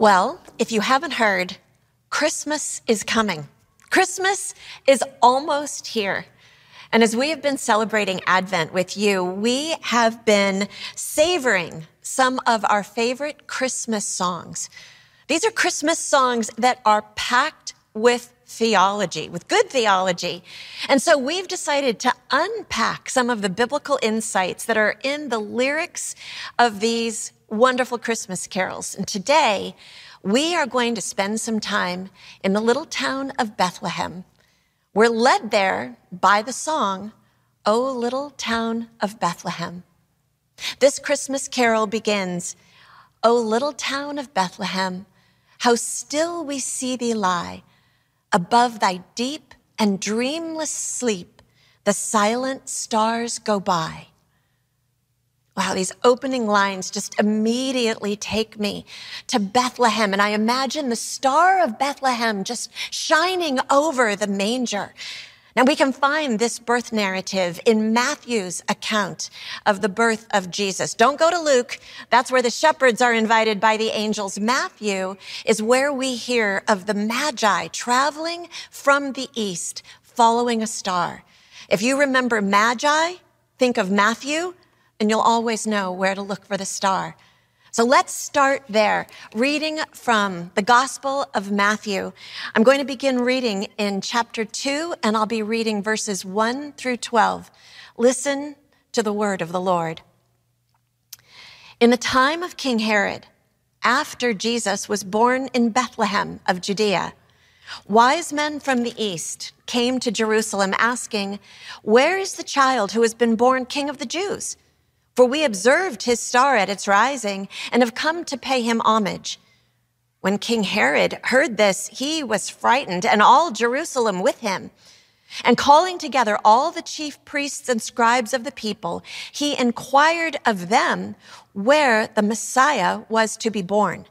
Well, if you haven't heard, Christmas is coming. Christmas is almost here. And as we have been celebrating Advent with you, we have been savoring some of our favorite Christmas songs. These are Christmas songs that are packed with theology, with good theology. And so we've decided to unpack some of the biblical insights that are in the lyrics of these wonderful Christmas carols. And today, we are going to spend some time in the little town of Bethlehem. We're led there by the song, O Little Town of Bethlehem. This Christmas carol begins, O little town of Bethlehem, how still we see thee lie Above thy deep and dreamless sleep, the silent stars go by. Wow, these opening lines just immediately take me to Bethlehem. And I imagine the star of Bethlehem just shining over the manger. Now we can find this birth narrative in Matthew's account of the birth of Jesus. Don't go to Luke. That's where the shepherds are invited by the angels. Matthew is where we hear of the Magi traveling from the east, following a star. If you remember Magi, think of Matthew, and you'll always know where to look for the star. So let's start there, reading from the Gospel of Matthew. I'm going to begin reading in chapter 2, and I'll be reading verses 1 through 12. Listen to the word of the Lord. In the time of King Herod, after Jesus was born in Bethlehem of Judea, wise men from the east came to Jerusalem asking, Where is the child who has been born king of the Jews? For we observed his star at its rising and have come to pay him homage. When King Herod heard this, he was frightened and all Jerusalem with him. And calling together all the chief priests and scribes of the people, he inquired of them where the Messiah was to be born.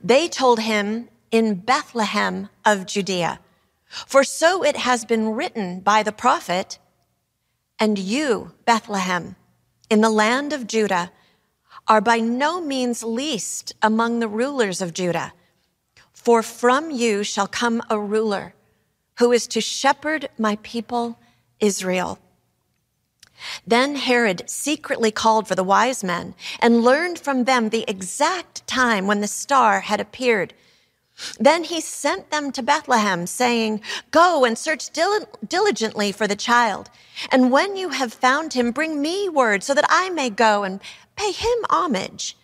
They told him in Bethlehem of Judea. For so it has been written by the prophet, and you, Bethlehem, in the land of Judah are by no means least among the rulers of Judah. For from you shall come a ruler who is to shepherd my people Israel. Then Herod secretly called for the wise men and learned from them the exact time when the star had appeared. Then he sent them to Bethlehem, saying, Go and search dil- diligently for the child. And when you have found him, bring me word so that I may go and pay him homage.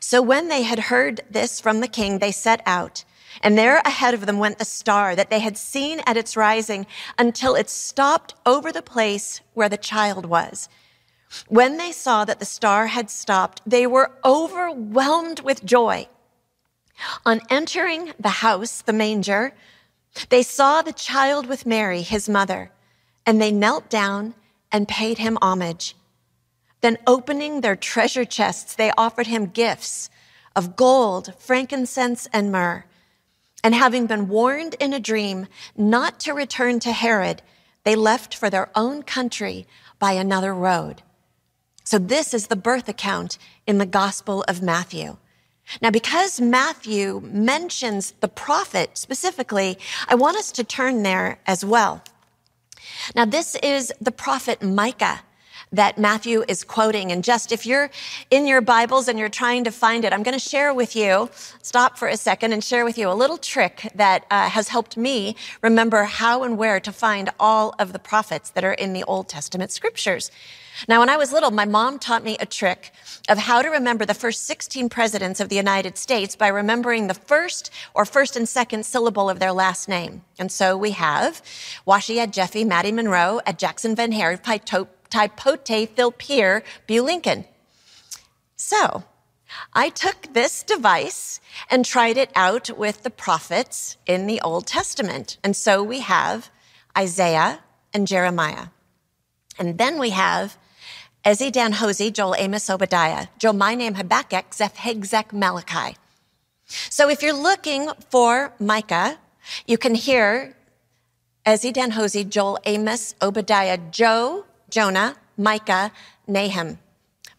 So when they had heard this from the king, they set out. And there ahead of them went the star that they had seen at its rising until it stopped over the place where the child was. When they saw that the star had stopped, they were overwhelmed with joy. On entering the house, the manger, they saw the child with Mary, his mother, and they knelt down and paid him homage. Then opening their treasure chests, they offered him gifts of gold, frankincense, and myrrh. And having been warned in a dream not to return to Herod, they left for their own country by another road. So this is the birth account in the Gospel of Matthew. Now, because Matthew mentions the prophet specifically, I want us to turn there as well. Now, this is the prophet Micah that Matthew is quoting. And just if you're in your Bibles and you're trying to find it, I'm going to share with you, stop for a second and share with you a little trick that uh, has helped me remember how and where to find all of the prophets that are in the Old Testament scriptures. Now, when I was little, my mom taught me a trick of how to remember the first 16 presidents of the United States by remembering the first or first and second syllable of their last name. And so we have Washi Ed Jeffy, Maddie Monroe, at Jackson Van Hare, Phil Peer, Bu Lincoln. So I took this device and tried it out with the prophets in the Old Testament. And so we have Isaiah and Jeremiah. And then we have Ezzy, Dan, Hosey, Joel, Amos, Obadiah, Joe, my name, Habakkuk, Zeph, Hegzek, Malachi. So if you're looking for Micah, you can hear Ezzy, Dan, Hosey, Joel, Amos, Obadiah, Joe, Jonah, Micah, Nahum.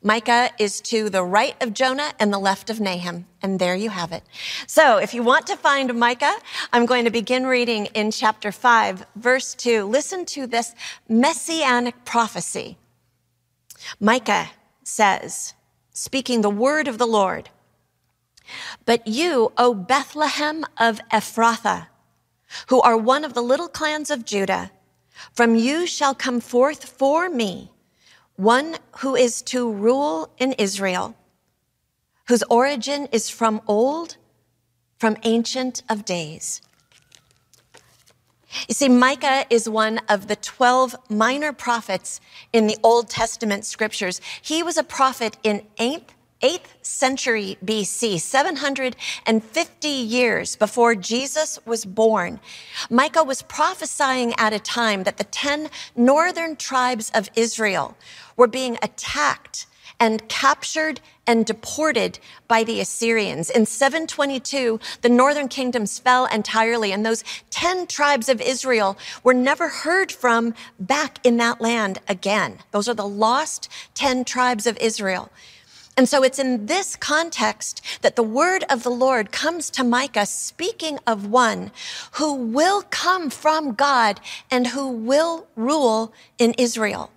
Micah is to the right of Jonah and the left of Nahum. And there you have it. So if you want to find Micah, I'm going to begin reading in chapter 5, verse 2. Listen to this messianic prophecy. Micah says, speaking the word of the Lord, But you, O Bethlehem of Ephrathah, who are one of the little clans of Judah, from you shall come forth for me one who is to rule in Israel, whose origin is from old, from ancient of days. You see, Micah is one of the 12 minor prophets in the Old Testament scriptures. He was a prophet in 8th 8th century BC, 750 years before Jesus was born, Micah was prophesying at a time that the 10 northern tribes of Israel were being attacked and captured and deported by the Assyrians. In 722, the northern kingdoms fell entirely, and those 10 tribes of Israel were never heard from back in that land again. Those are the lost 10 tribes of Israel. And so it's in this context that the word of the Lord comes to Micah speaking of one who will come from God and who will rule in Israel.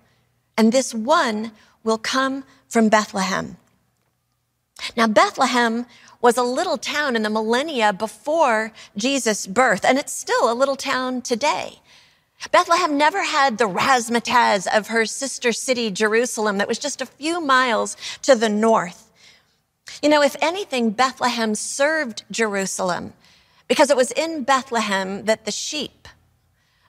And this one will come from Bethlehem. Now, Bethlehem was a little town in the millennia before Jesus' birth, and it's still a little town today. Bethlehem never had the razzmatazz of her sister city, Jerusalem, that was just a few miles to the north. You know, if anything, Bethlehem served Jerusalem because it was in Bethlehem that the sheep,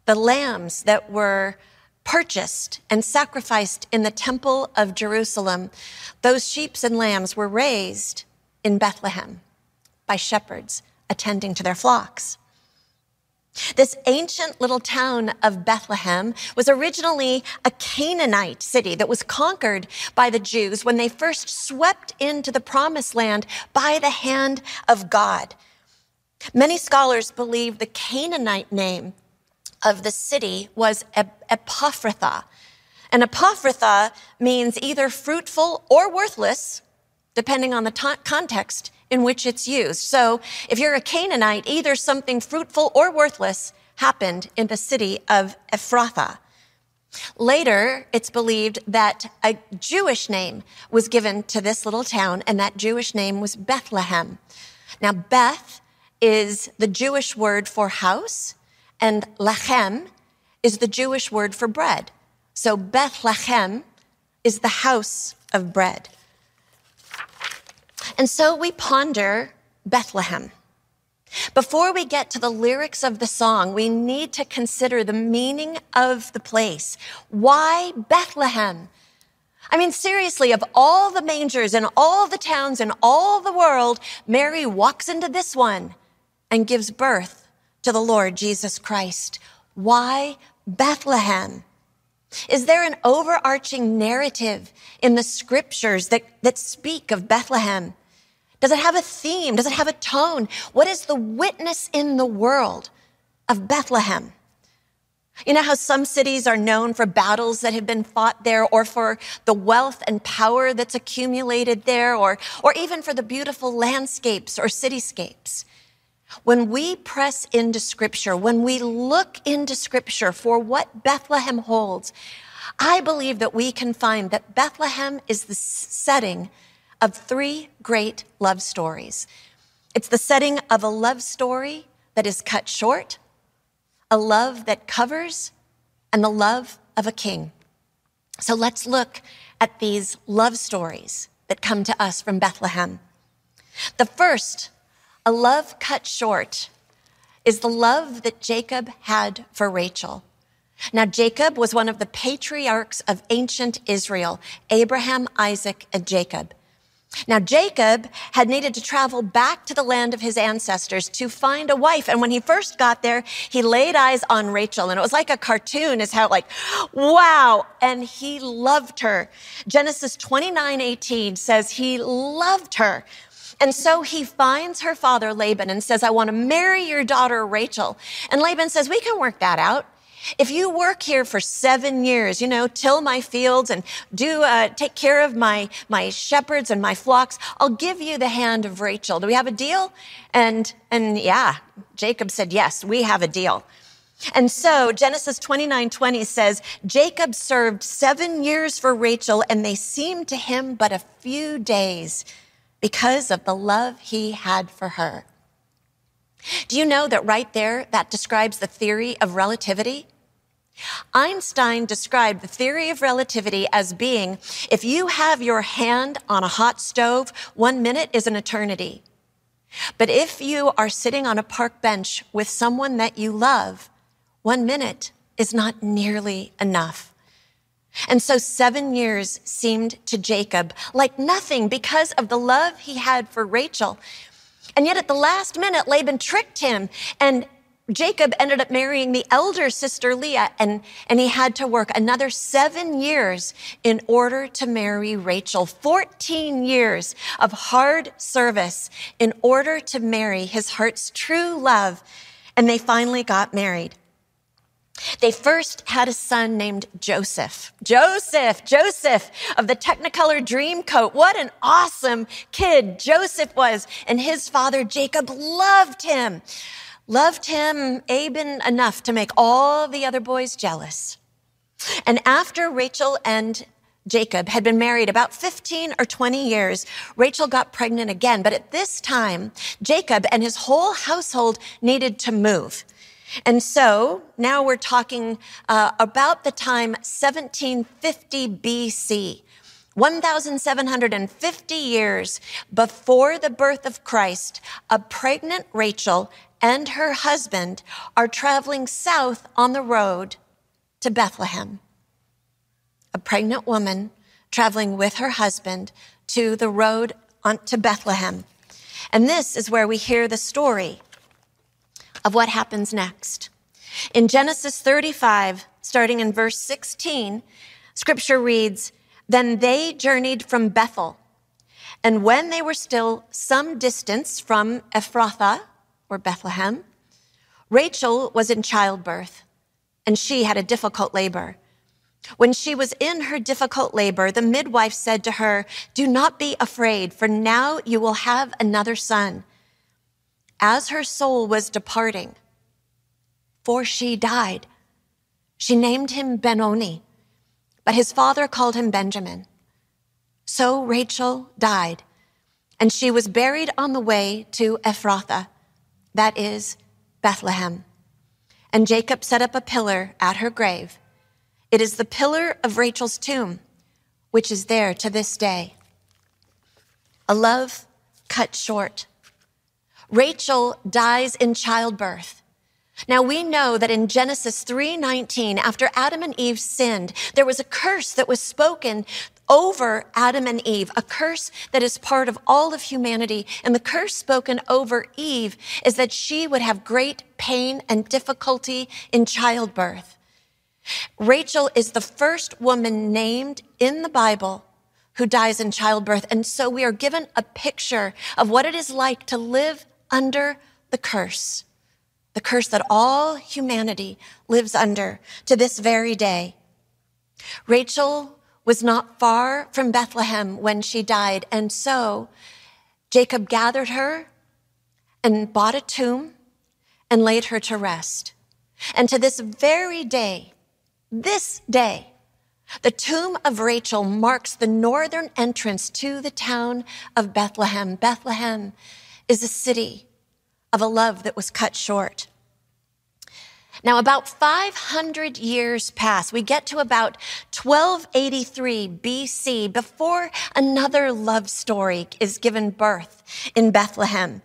the lambs that were purchased and sacrificed in the temple of Jerusalem, those sheep and lambs were raised in Bethlehem by shepherds attending to their flocks. This ancient little town of Bethlehem was originally a Canaanite city that was conquered by the Jews when they first swept into the promised land by the hand of God. Many scholars believe the Canaanite name of the city was Ephrathah. And Ephrathah means either fruitful or worthless, depending on the t- context in which it's used. So if you're a Canaanite, either something fruitful or worthless happened in the city of Ephrathah. Later, it's believed that a Jewish name was given to this little town, and that Jewish name was Bethlehem. Now, Beth is the Jewish word for house, and Lechem is the Jewish word for bread. So Bethlehem is the house of bread. And so we ponder Bethlehem. Before we get to the lyrics of the song, we need to consider the meaning of the place. Why Bethlehem? I mean, seriously, of all the mangers and all the towns in all the world, Mary walks into this one and gives birth to the Lord Jesus Christ. Why Bethlehem? Is there an overarching narrative in the scriptures that, that speak of Bethlehem? Does it have a theme? Does it have a tone? What is the witness in the world of Bethlehem? You know how some cities are known for battles that have been fought there or for the wealth and power that's accumulated there or, or even for the beautiful landscapes or cityscapes. When we press into scripture, when we look into scripture for what Bethlehem holds, I believe that we can find that Bethlehem is the setting of three great love stories. It's the setting of a love story that is cut short, a love that covers, and the love of a king. So let's look at these love stories that come to us from Bethlehem. The first, a love cut short, is the love that Jacob had for Rachel. Now, Jacob was one of the patriarchs of ancient Israel Abraham, Isaac, and Jacob. Now, Jacob had needed to travel back to the land of his ancestors to find a wife. And when he first got there, he laid eyes on Rachel and it was like a cartoon is how like, wow. And he loved her. Genesis 29, 18 says he loved her. And so he finds her father Laban and says, I want to marry your daughter Rachel. And Laban says, we can work that out. If you work here for seven years, you know, till my fields and do uh, take care of my my shepherds and my flocks, I'll give you the hand of Rachel. Do we have a deal? And and yeah, Jacob said yes, we have a deal. And so Genesis 29, 20 says, Jacob served seven years for Rachel and they seemed to him but a few days because of the love he had for her. Do you know that right there, that describes the theory of relativity? Einstein described the theory of relativity as being if you have your hand on a hot stove, one minute is an eternity. But if you are sitting on a park bench with someone that you love, one minute is not nearly enough. And so seven years seemed to Jacob like nothing because of the love he had for Rachel. And yet at the last minute, Laban tricked him and Jacob ended up marrying the elder sister Leah and, and he had to work another seven years in order to marry Rachel. 14 years of hard service in order to marry his heart's true love. And they finally got married. They first had a son named Joseph. Joseph, Joseph of the Technicolor Dreamcoat. What an awesome kid Joseph was. And his father Jacob loved him. Loved him, Aben, enough to make all the other boys jealous. And after Rachel and Jacob had been married about 15 or 20 years, Rachel got pregnant again. But at this time, Jacob and his whole household needed to move. And so now we're talking uh, about the time 1750 BC. 1,750 years before the birth of Christ, a pregnant Rachel and her husband are traveling south on the road to Bethlehem. A pregnant woman traveling with her husband to the road on, to Bethlehem. And this is where we hear the story of what happens next. In Genesis 35, starting in verse 16, scripture reads, Then they journeyed from Bethel. And when they were still some distance from Ephrathah, or Bethlehem, Rachel was in childbirth, and she had a difficult labor. When she was in her difficult labor, the midwife said to her, Do not be afraid, for now you will have another son as her soul was departing, for she died, she named him Benoni, but his father called him Benjamin. So Rachel died, and she was buried on the way to Ephrathah, that is, Bethlehem. And Jacob set up a pillar at her grave. It is the pillar of Rachel's tomb, which is there to this day. A love cut short Rachel dies in childbirth. Now we know that in Genesis 3:19 after Adam and Eve sinned there was a curse that was spoken over Adam and Eve a curse that is part of all of humanity. And the curse spoken over Eve is that she would have great pain and difficulty in childbirth. Rachel is the first woman named in the Bible who dies in childbirth. And so we are given a picture of what it is like to live under the curse, the curse that all humanity lives under to this very day. Rachel was not far from Bethlehem when she died, and so Jacob gathered her and bought a tomb and laid her to rest. And to this very day, this day, the tomb of Rachel marks the northern entrance to the town of Bethlehem. Bethlehem is a city of a love that was cut short. Now, about 500 years pass. We get to about 1283 BC before another love story is given birth in Bethlehem.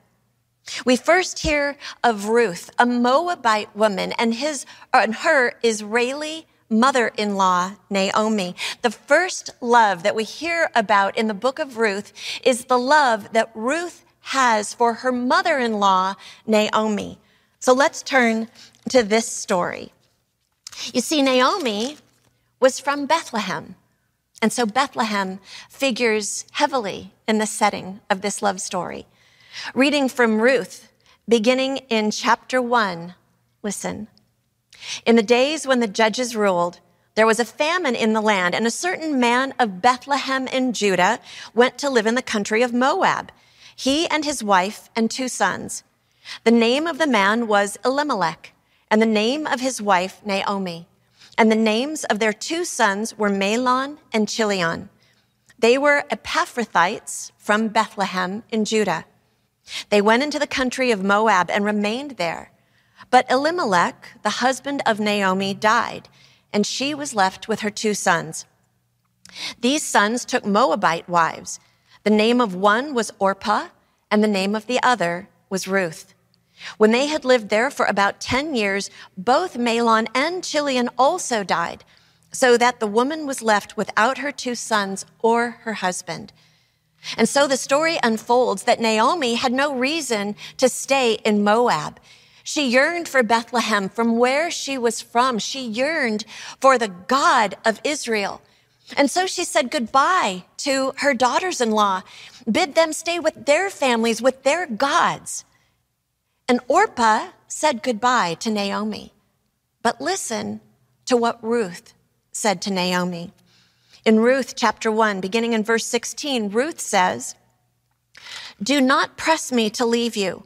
We first hear of Ruth, a Moabite woman, and his and her Israeli mother-in-law, Naomi. The first love that we hear about in the book of Ruth is the love that Ruth has for her mother in law, Naomi. So let's turn to this story. You see, Naomi was from Bethlehem. And so Bethlehem figures heavily in the setting of this love story. Reading from Ruth, beginning in chapter one, listen. In the days when the judges ruled, there was a famine in the land, and a certain man of Bethlehem in Judah went to live in the country of Moab, he and his wife and two sons. The name of the man was Elimelech, and the name of his wife Naomi. And the names of their two sons were Mahlon and Chilion. They were Epaphrathites from Bethlehem in Judah. They went into the country of Moab and remained there. But Elimelech, the husband of Naomi, died, and she was left with her two sons. These sons took Moabite wives. The name of one was Orpah, and the name of the other was Ruth. When they had lived there for about 10 years, both Mahlon and Chilion also died, so that the woman was left without her two sons or her husband. And so the story unfolds that Naomi had no reason to stay in Moab. She yearned for Bethlehem from where she was from. She yearned for the God of Israel. And so she said goodbye to her daughters in law, bid them stay with their families, with their gods. And Orpah said goodbye to Naomi. But listen to what Ruth said to Naomi. In Ruth chapter 1, beginning in verse 16, Ruth says, Do not press me to leave you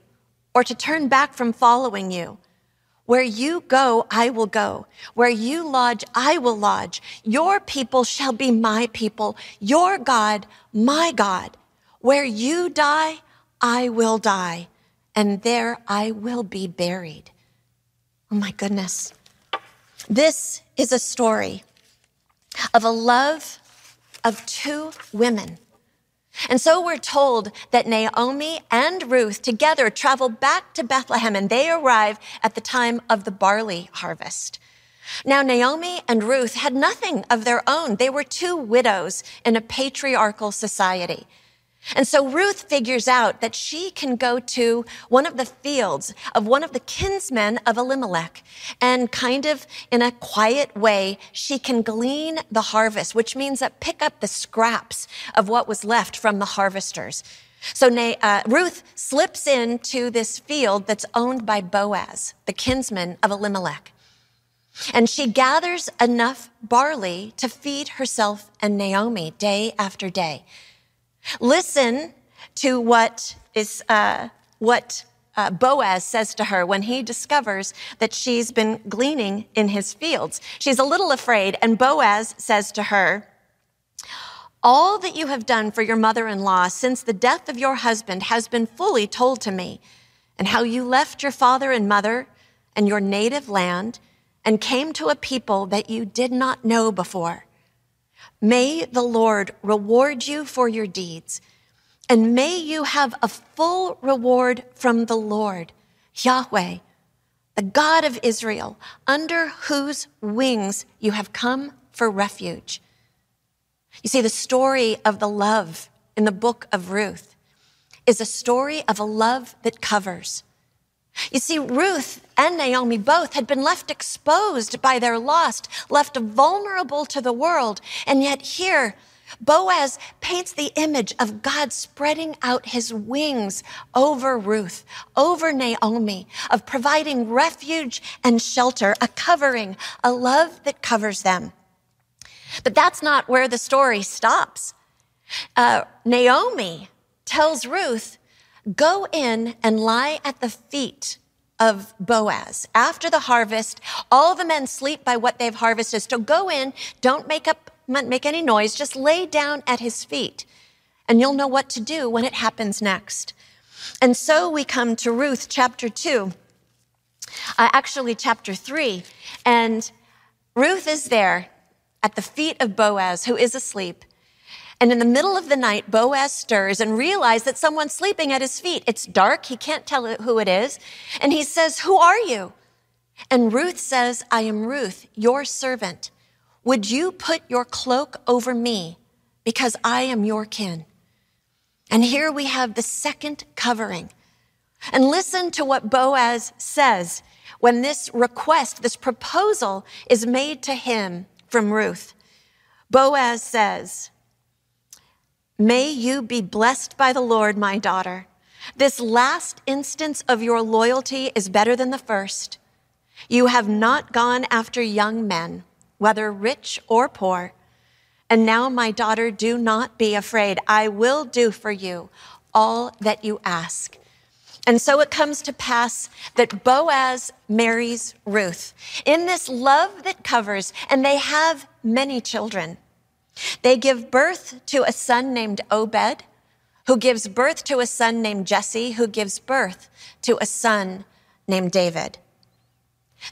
or to turn back from following you. Where you go, I will go. Where you lodge, I will lodge. Your people shall be my people. Your God, my God. Where you die, I will die. And there I will be buried. Oh my goodness. This is a story of a love of two women. And so we're told that Naomi and Ruth together travel back to Bethlehem and they arrive at the time of the barley harvest. Now, Naomi and Ruth had nothing of their own. They were two widows in a patriarchal society. And so Ruth figures out that she can go to one of the fields of one of the kinsmen of Elimelech and kind of in a quiet way, she can glean the harvest, which means that pick up the scraps of what was left from the harvesters. So uh, Ruth slips into this field that's owned by Boaz, the kinsman of Elimelech. And she gathers enough barley to feed herself and Naomi day after day. Listen to what is uh, what uh, Boaz says to her when he discovers that she's been gleaning in his fields. She's a little afraid, and Boaz says to her, All that you have done for your mother in law since the death of your husband has been fully told to me, and how you left your father and mother and your native land and came to a people that you did not know before. May the Lord reward you for your deeds, and may you have a full reward from the Lord, Yahweh, the God of Israel, under whose wings you have come for refuge. You see, the story of the love in the book of Ruth is a story of a love that covers. You see, Ruth and Naomi both had been left exposed by their loss, left vulnerable to the world. And yet here, Boaz paints the image of God spreading out his wings over Ruth, over Naomi, of providing refuge and shelter, a covering, a love that covers them. But that's not where the story stops. Uh, Naomi tells Ruth, go in and lie at the feet of Boaz. After the harvest, all the men sleep by what they've harvested. So go in, don't make up, make any noise, just lay down at his feet and you'll know what to do when it happens next. And so we come to Ruth chapter two, uh, actually chapter three, and Ruth is there at the feet of Boaz, who is asleep. And in the middle of the night, Boaz stirs and realizes that someone's sleeping at his feet. It's dark. He can't tell who it is. And he says, Who are you? And Ruth says, I am Ruth, your servant. Would you put your cloak over me because I am your kin? And here we have the second covering. And listen to what Boaz says when this request, this proposal is made to him from Ruth. Boaz says, May you be blessed by the Lord, my daughter. This last instance of your loyalty is better than the first. You have not gone after young men, whether rich or poor. And now, my daughter, do not be afraid. I will do for you all that you ask. And so it comes to pass that Boaz marries Ruth in this love that covers, and they have many children. They give birth to a son named Obed, who gives birth to a son named Jesse, who gives birth to a son named David.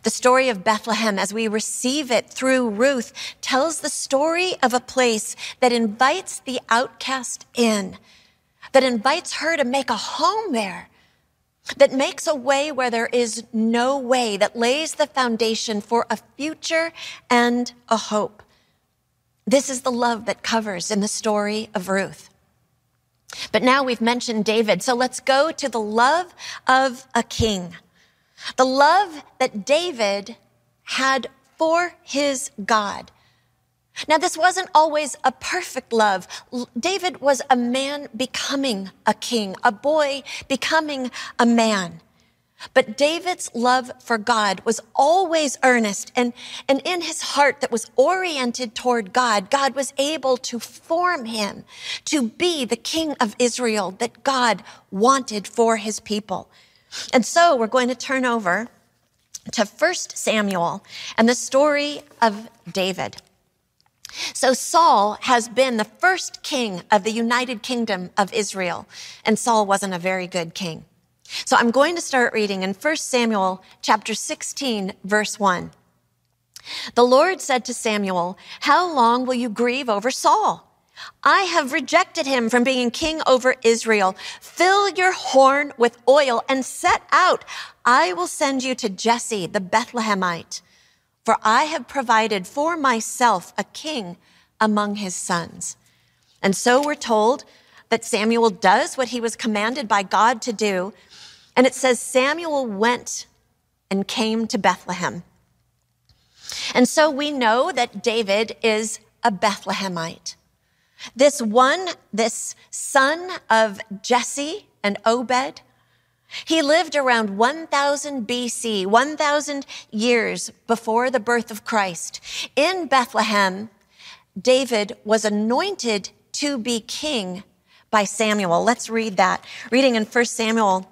The story of Bethlehem, as we receive it through Ruth, tells the story of a place that invites the outcast in, that invites her to make a home there, that makes a way where there is no way, that lays the foundation for a future and a hope. This is the love that covers in the story of Ruth. But now we've mentioned David, so let's go to the love of a king. The love that David had for his God. Now, this wasn't always a perfect love. David was a man becoming a king, a boy becoming a man. But David's love for God was always earnest and, and in his heart that was oriented toward God, God was able to form him to be the king of Israel that God wanted for his people. And so we're going to turn over to 1 Samuel and the story of David. So Saul has been the first king of the United Kingdom of Israel, and Saul wasn't a very good king. So I'm going to start reading in 1 Samuel chapter 16, verse 1. The Lord said to Samuel, How long will you grieve over Saul? I have rejected him from being king over Israel. Fill your horn with oil and set out. I will send you to Jesse the Bethlehemite, for I have provided for myself a king among his sons. And so we're told that Samuel does what he was commanded by God to do. And it says Samuel went and came to Bethlehem. And so we know that David is a Bethlehemite. This one, this son of Jesse and Obed, he lived around 1000 BC, 1000 years before the birth of Christ. In Bethlehem, David was anointed to be king by Samuel. Let's read that. Reading in 1 Samuel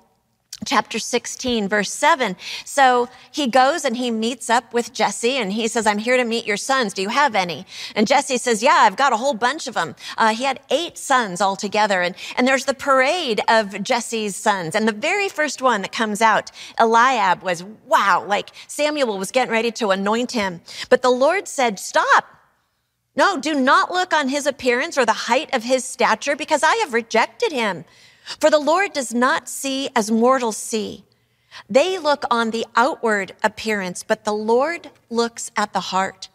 chapter 16, verse 7. So he goes and he meets up with Jesse and he says, I'm here to meet your sons. Do you have any? And Jesse says, Yeah, I've got a whole bunch of them. Uh, he had eight sons altogether. And, and there's the parade of Jesse's sons. And the very first one that comes out, Eliab, was wow, like Samuel was getting ready to anoint him. But the Lord said, Stop. No, do not look on his appearance or the height of his stature because I have rejected him. For the Lord does not see as mortals see. They look on the outward appearance, but the Lord looks at the heart.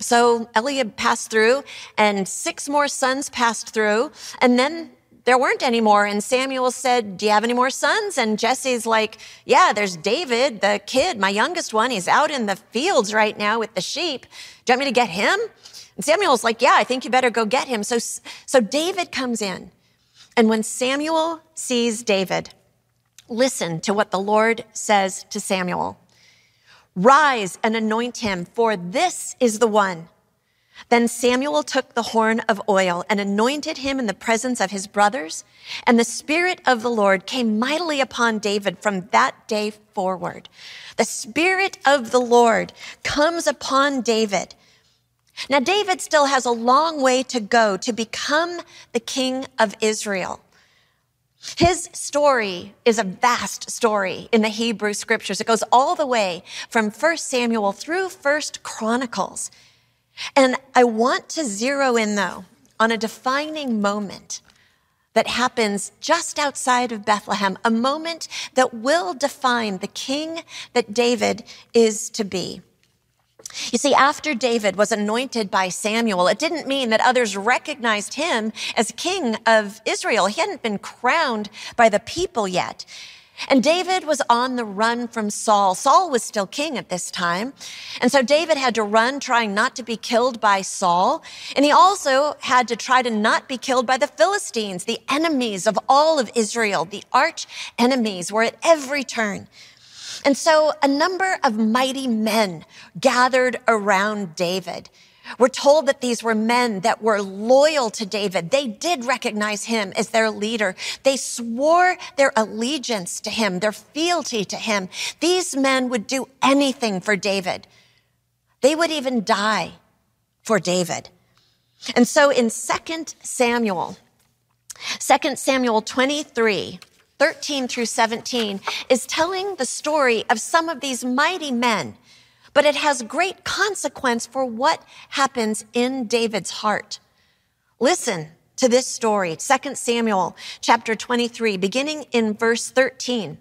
So Eliab passed through, and six more sons passed through, and then there weren't any more. And Samuel said, Do you have any more sons? And Jesse's like, Yeah, there's David, the kid, my youngest one. He's out in the fields right now with the sheep. Do you want me to get him? And Samuel's like, Yeah, I think you better go get him. So, so David comes in. And when Samuel sees David, listen to what the Lord says to Samuel Rise and anoint him, for this is the one. Then Samuel took the horn of oil and anointed him in the presence of his brothers. And the Spirit of the Lord came mightily upon David from that day forward. The Spirit of the Lord comes upon David now, David still has a long way to go to become the king of Israel. His story is a vast story in the Hebrew scriptures. It goes all the way from 1 Samuel through 1 Chronicles. And I want to zero in, though, on a defining moment that happens just outside of Bethlehem, a moment that will define the king that David is to be. You see, after David was anointed by Samuel, it didn't mean that others recognized him as king of Israel. He hadn't been crowned by the people yet. And David was on the run from Saul. Saul was still king at this time. And so David had to run trying not to be killed by Saul. And he also had to try to not be killed by the Philistines, the enemies of all of Israel. The arch enemies were at every turn. And so a number of mighty men gathered around David. We're told that these were men that were loyal to David. They did recognize him as their leader. They swore their allegiance to him, their fealty to him. These men would do anything for David. They would even die for David. And so in 2 Samuel, 2 Samuel 23, 13 through 17 is telling the story of some of these mighty men but it has great consequence for what happens in David's heart. Listen to this story, 2 Samuel chapter 23, beginning in verse 13.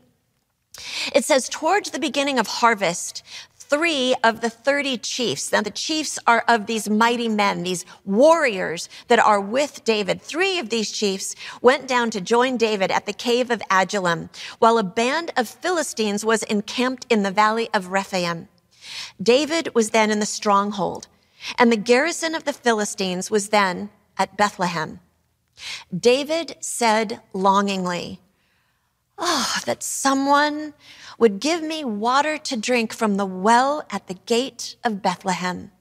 It says, towards the beginning of harvest, three of the 30 chiefs. Now the chiefs are of these mighty men, these warriors that are with David. Three of these chiefs went down to join David at the cave of Adullam, while a band of Philistines was encamped in the valley of Rephaim. David was then in the stronghold, and the garrison of the Philistines was then at Bethlehem. David said longingly, Oh, that someone would give me water to drink from the well at the gate of Bethlehem.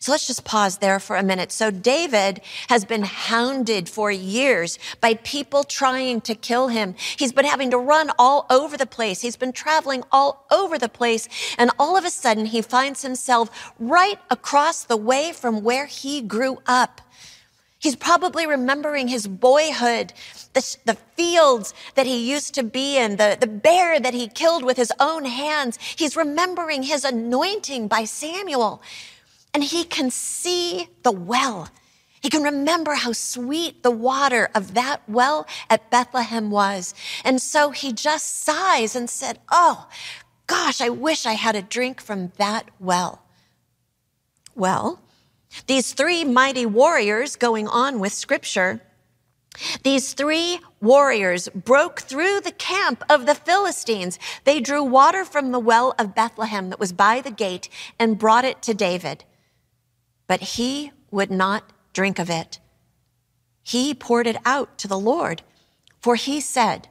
So let's just pause there for a minute. So David has been hounded for years by people trying to kill him. He's been having to run all over the place. He's been traveling all over the place. And all of a sudden he finds himself right across the way from where he grew up. He's probably remembering his boyhood, the, the, fields that he used to be in, the, the bear that he killed with his own hands. He's remembering his anointing by Samuel and he can see the well. He can remember how sweet the water of that well at Bethlehem was. And so he just sighs and said, Oh, gosh, I wish I had a drink from that well. Well, these three mighty warriors going on with scripture, these three warriors broke through the camp of the Philistines. They drew water from the well of Bethlehem that was by the gate and brought it to David but he would not drink of it. He poured it out to the Lord, for he said,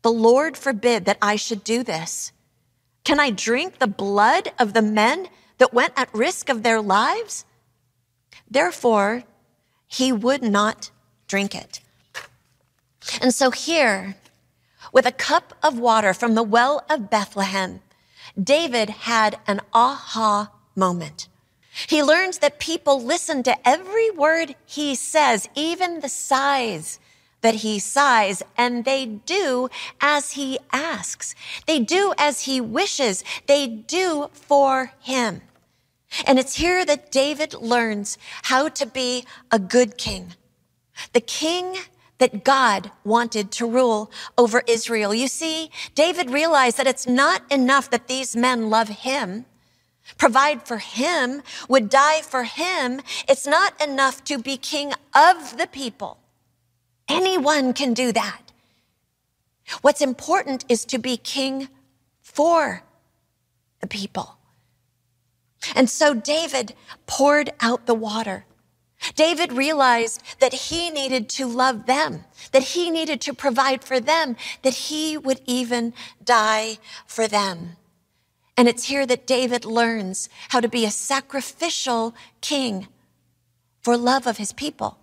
The Lord forbid that I should do this. Can I drink the blood of the men that went at risk of their lives? Therefore, he would not drink it. And so here, with a cup of water from the well of Bethlehem, David had an aha moment. He learns that people listen to every word he says, even the sighs that he sighs, and they do as he asks. They do as he wishes. They do for him. And it's here that David learns how to be a good king. The king that God wanted to rule over Israel. You see, David realized that it's not enough that these men love him provide for him, would die for him, it's not enough to be king of the people. Anyone can do that. What's important is to be king for the people. And so David poured out the water. David realized that he needed to love them, that he needed to provide for them, that he would even die for them. And it's here that David learns how to be a sacrificial king for love of his people.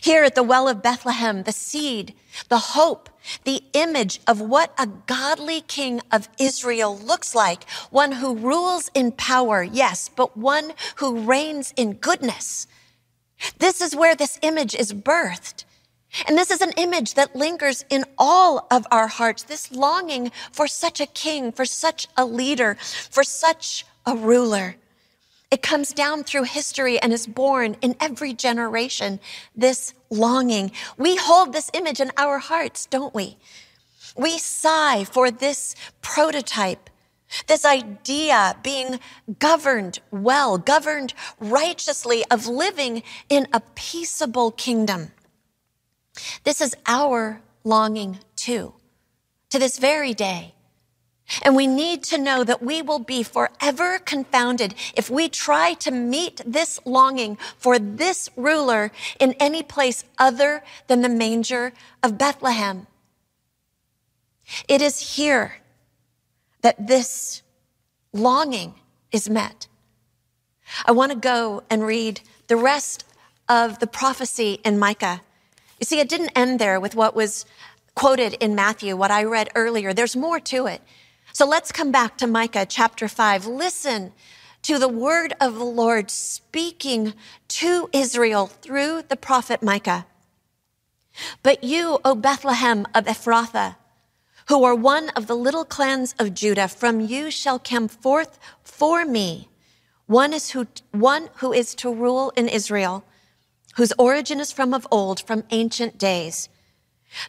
Here at the well of Bethlehem, the seed, the hope, the image of what a godly king of Israel looks like, one who rules in power, yes, but one who reigns in goodness. This is where this image is birthed. And this is an image that lingers in all of our hearts, this longing for such a king, for such a leader, for such a ruler. It comes down through history and is born in every generation, this longing. We hold this image in our hearts, don't we? We sigh for this prototype, this idea being governed well, governed righteously, of living in a peaceable kingdom. This is our longing too, to this very day. And we need to know that we will be forever confounded if we try to meet this longing for this ruler in any place other than the manger of Bethlehem. It is here that this longing is met. I want to go and read the rest of the prophecy in Micah. You see, it didn't end there with what was quoted in Matthew, what I read earlier. There's more to it. So let's come back to Micah chapter 5. Listen to the word of the Lord speaking to Israel through the prophet Micah. But you, O Bethlehem of Ephrathah, who are one of the little clans of Judah, from you shall come forth for me one is who, one who is to rule in Israel, whose origin is from of old, from ancient days.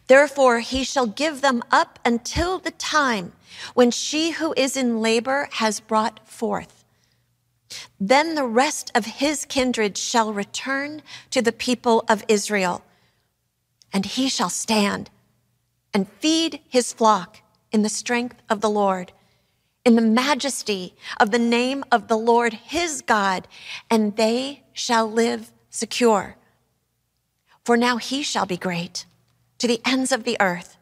Therefore, he shall give them up until the time when she who is in labor has brought forth. Then the rest of his kindred shall return to the people of Israel, and he shall stand and feed his flock in the strength of the Lord, in the majesty of the name of the Lord his God, and they shall live secure. For now he shall be great to the ends of the earth,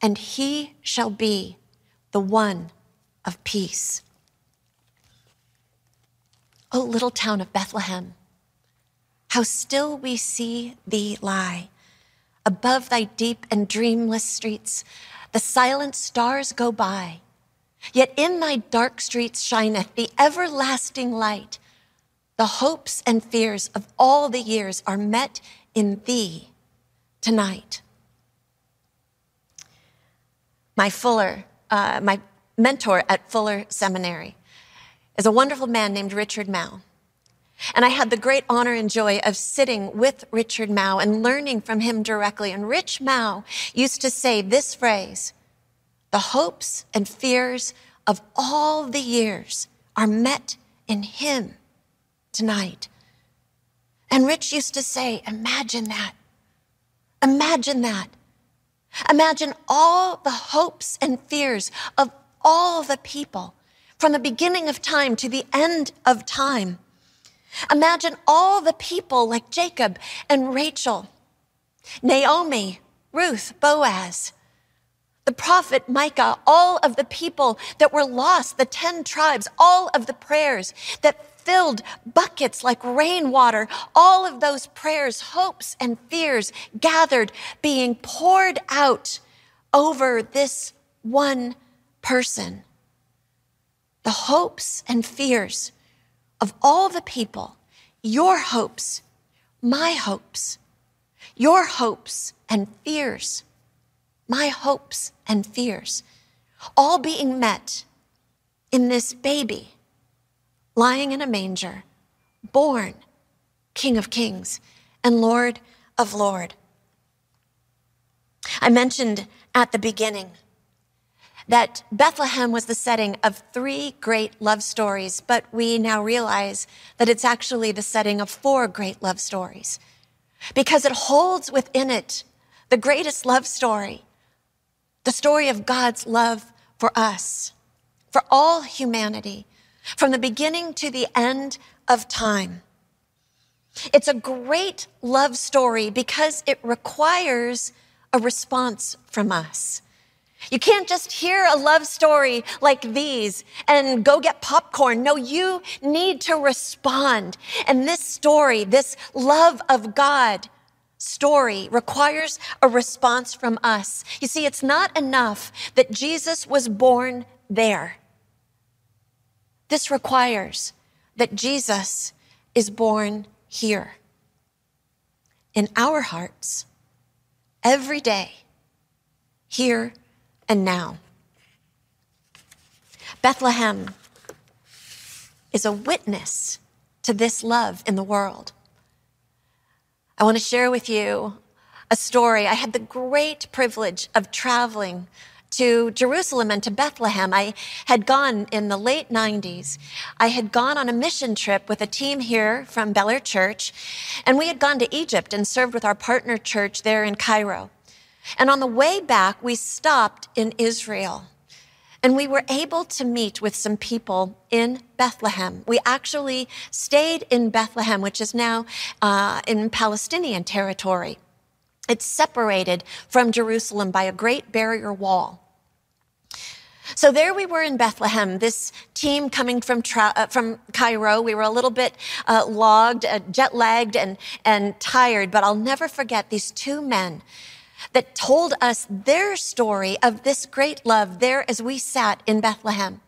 and he shall be the one of peace. O little town of Bethlehem, how still we see thee lie. Above thy deep and dreamless streets, the silent stars go by. Yet in thy dark streets shineth the everlasting light. The hopes and fears of all the years are met in thee tonight. My Fuller, uh, my mentor at Fuller Seminary is a wonderful man named Richard Mouw. And I had the great honor and joy of sitting with Richard Mouw and learning from him directly. And Rich Mouw used to say this phrase, the hopes and fears of all the years are met in him tonight. And Rich used to say, imagine that. Imagine that. Imagine all the hopes and fears of all the people from the beginning of time to the end of time. Imagine all the people like Jacob and Rachel, Naomi, Ruth, Boaz, the prophet Micah, all of the people that were lost, the 10 tribes, all of the prayers that filled buckets like rainwater, all of those prayers, hopes and fears gathered, being poured out over this one person. The hopes and fears of all the people, your hopes, my hopes, your hopes and fears, my hopes and fears, all being met in this baby lying in a manger, born King of Kings and Lord of Lord. I mentioned at the beginning that Bethlehem was the setting of three great love stories, but we now realize that it's actually the setting of four great love stories because it holds within it the greatest love story, the story of God's love for us, for all humanity, from the beginning to the end of time. It's a great love story because it requires a response from us. You can't just hear a love story like these and go get popcorn. No, you need to respond. And this story, this love of God story requires a response from us. You see, it's not enough that Jesus was born there. This requires that Jesus is born here in our hearts every day, here and now. Bethlehem is a witness to this love in the world. I want to share with you a story. I had the great privilege of traveling to Jerusalem and to Bethlehem. I had gone in the late 90s. I had gone on a mission trip with a team here from Bel Air Church, and we had gone to Egypt and served with our partner church there in Cairo. And on the way back, we stopped in Israel. And we were able to meet with some people in Bethlehem. We actually stayed in Bethlehem, which is now uh, in Palestinian territory. It's separated from Jerusalem by a great barrier wall. So there we were in Bethlehem, this team coming from, uh, from Cairo. We were a little bit uh, logged, uh, jet lagged, and, and tired, but I'll never forget these two men that told us their story of this great love there as we sat in Bethlehem.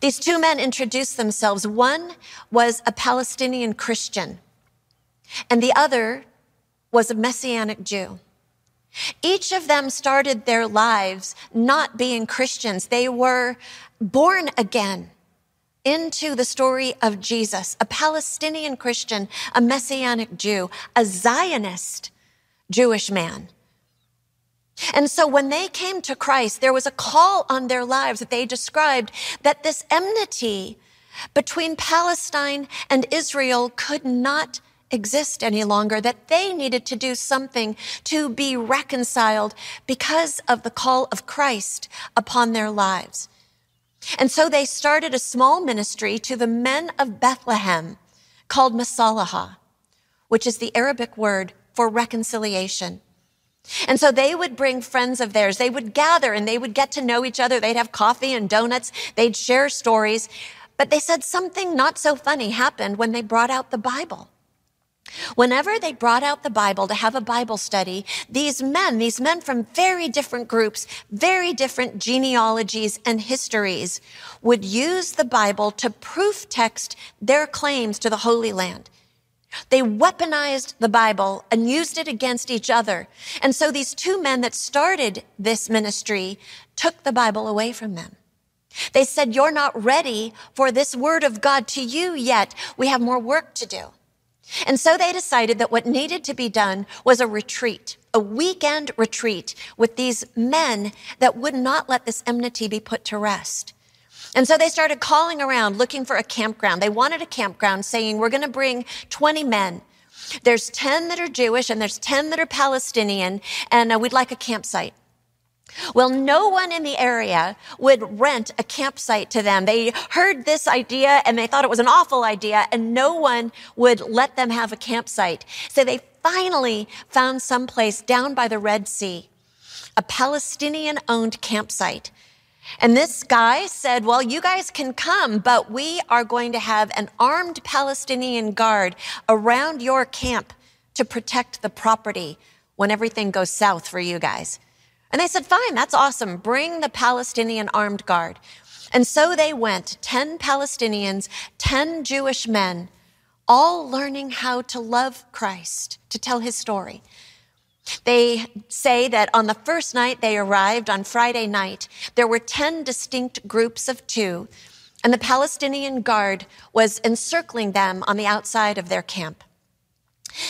These two men introduced themselves. One was a Palestinian Christian, and the other was a Messianic Jew. Each of them started their lives not being Christians. They were born again into the story of Jesus, a Palestinian Christian, a Messianic Jew, a Zionist Jewish man. And so when they came to Christ, there was a call on their lives that they described that this enmity between Palestine and Israel could not exist any longer, that they needed to do something to be reconciled because of the call of Christ upon their lives. And so they started a small ministry to the men of Bethlehem called Musalaha, which is the Arabic word for reconciliation. And so they would bring friends of theirs. They would gather and they would get to know each other. They'd have coffee and donuts. They'd share stories. But they said something not so funny happened when they brought out the Bible. Whenever they brought out the Bible to have a Bible study, these men, these men from very different groups, very different genealogies and histories, would use the Bible to proof text their claims to the Holy Land. They weaponized the Bible and used it against each other. And so these two men that started this ministry took the Bible away from them. They said, you're not ready for this word of God to you yet. We have more work to do. And so they decided that what needed to be done was a retreat, a weekend retreat with these men that would not let this enmity be put to rest. And so they started calling around looking for a campground. They wanted a campground saying, we're going to bring 20 men. There's 10 that are Jewish and there's 10 that are Palestinian and uh, we'd like a campsite. Well, no one in the area would rent a campsite to them. They heard this idea and they thought it was an awful idea and no one would let them have a campsite. So they finally found someplace down by the Red Sea, a Palestinian owned campsite. And this guy said, well, you guys can come, but we are going to have an armed Palestinian guard around your camp to protect the property when everything goes south for you guys. And they said, fine, that's awesome. Bring the Palestinian armed guard. And so they went, 10 Palestinians, 10 Jewish men, all learning how to love Christ, to tell his story. They say that on the first night they arrived, on Friday night, there were 10 distinct groups of two, and the Palestinian guard was encircling them on the outside of their camp.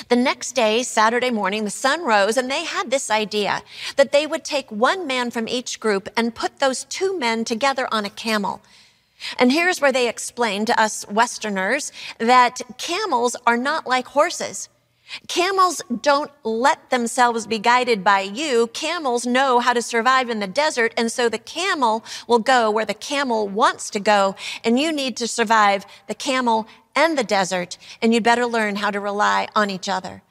The next day, Saturday morning, the sun rose and they had this idea that they would take one man from each group and put those two men together on a camel. And here's where they explained to us Westerners that camels are not like horses. Camels don't let themselves be guided by you. Camels know how to survive in the desert. And so the camel will go where the camel wants to go. And you need to survive the camel and the desert. And you'd better learn how to rely on each other.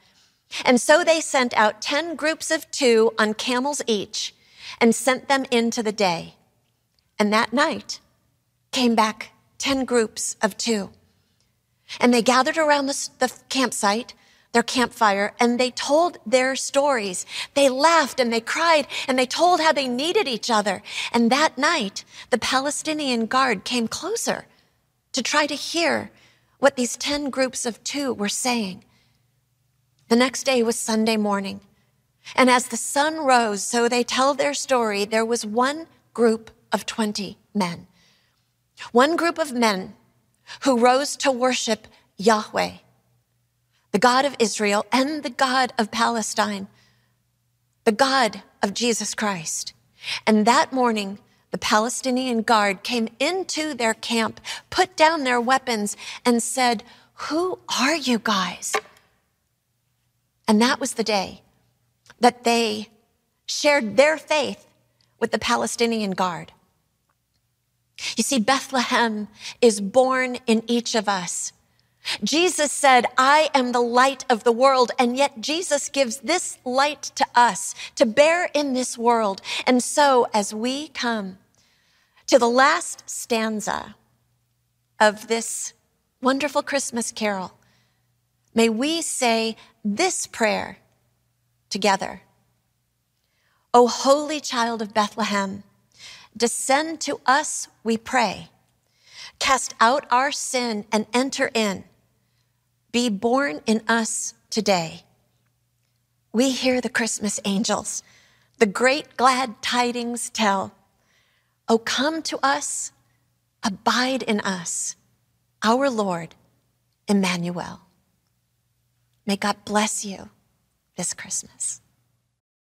And so they sent out 10 groups of two on camels each and sent them into the day. And that night came back 10 groups of two. And they gathered around the, the campsite their campfire and they told their stories. They laughed and they cried and they told how they needed each other. And that night, the Palestinian guard came closer to try to hear what these 10 groups of two were saying. The next day was Sunday morning. And as the sun rose, so they tell their story, there was one group of 20 men. One group of men who rose to worship Yahweh the God of Israel and the God of Palestine, the God of Jesus Christ. And that morning, the Palestinian guard came into their camp, put down their weapons, and said, Who are you guys? And that was the day that they shared their faith with the Palestinian guard. You see, Bethlehem is born in each of us. Jesus said, I am the light of the world. And yet Jesus gives this light to us to bear in this world. And so as we come to the last stanza of this wonderful Christmas carol, may we say this prayer together. O holy child of Bethlehem, descend to us, we pray. Cast out our sin and enter in. Be born in us today. We hear the Christmas angels, the great glad tidings tell. Oh, come to us, abide in us, our Lord, Emmanuel. May God bless you this Christmas.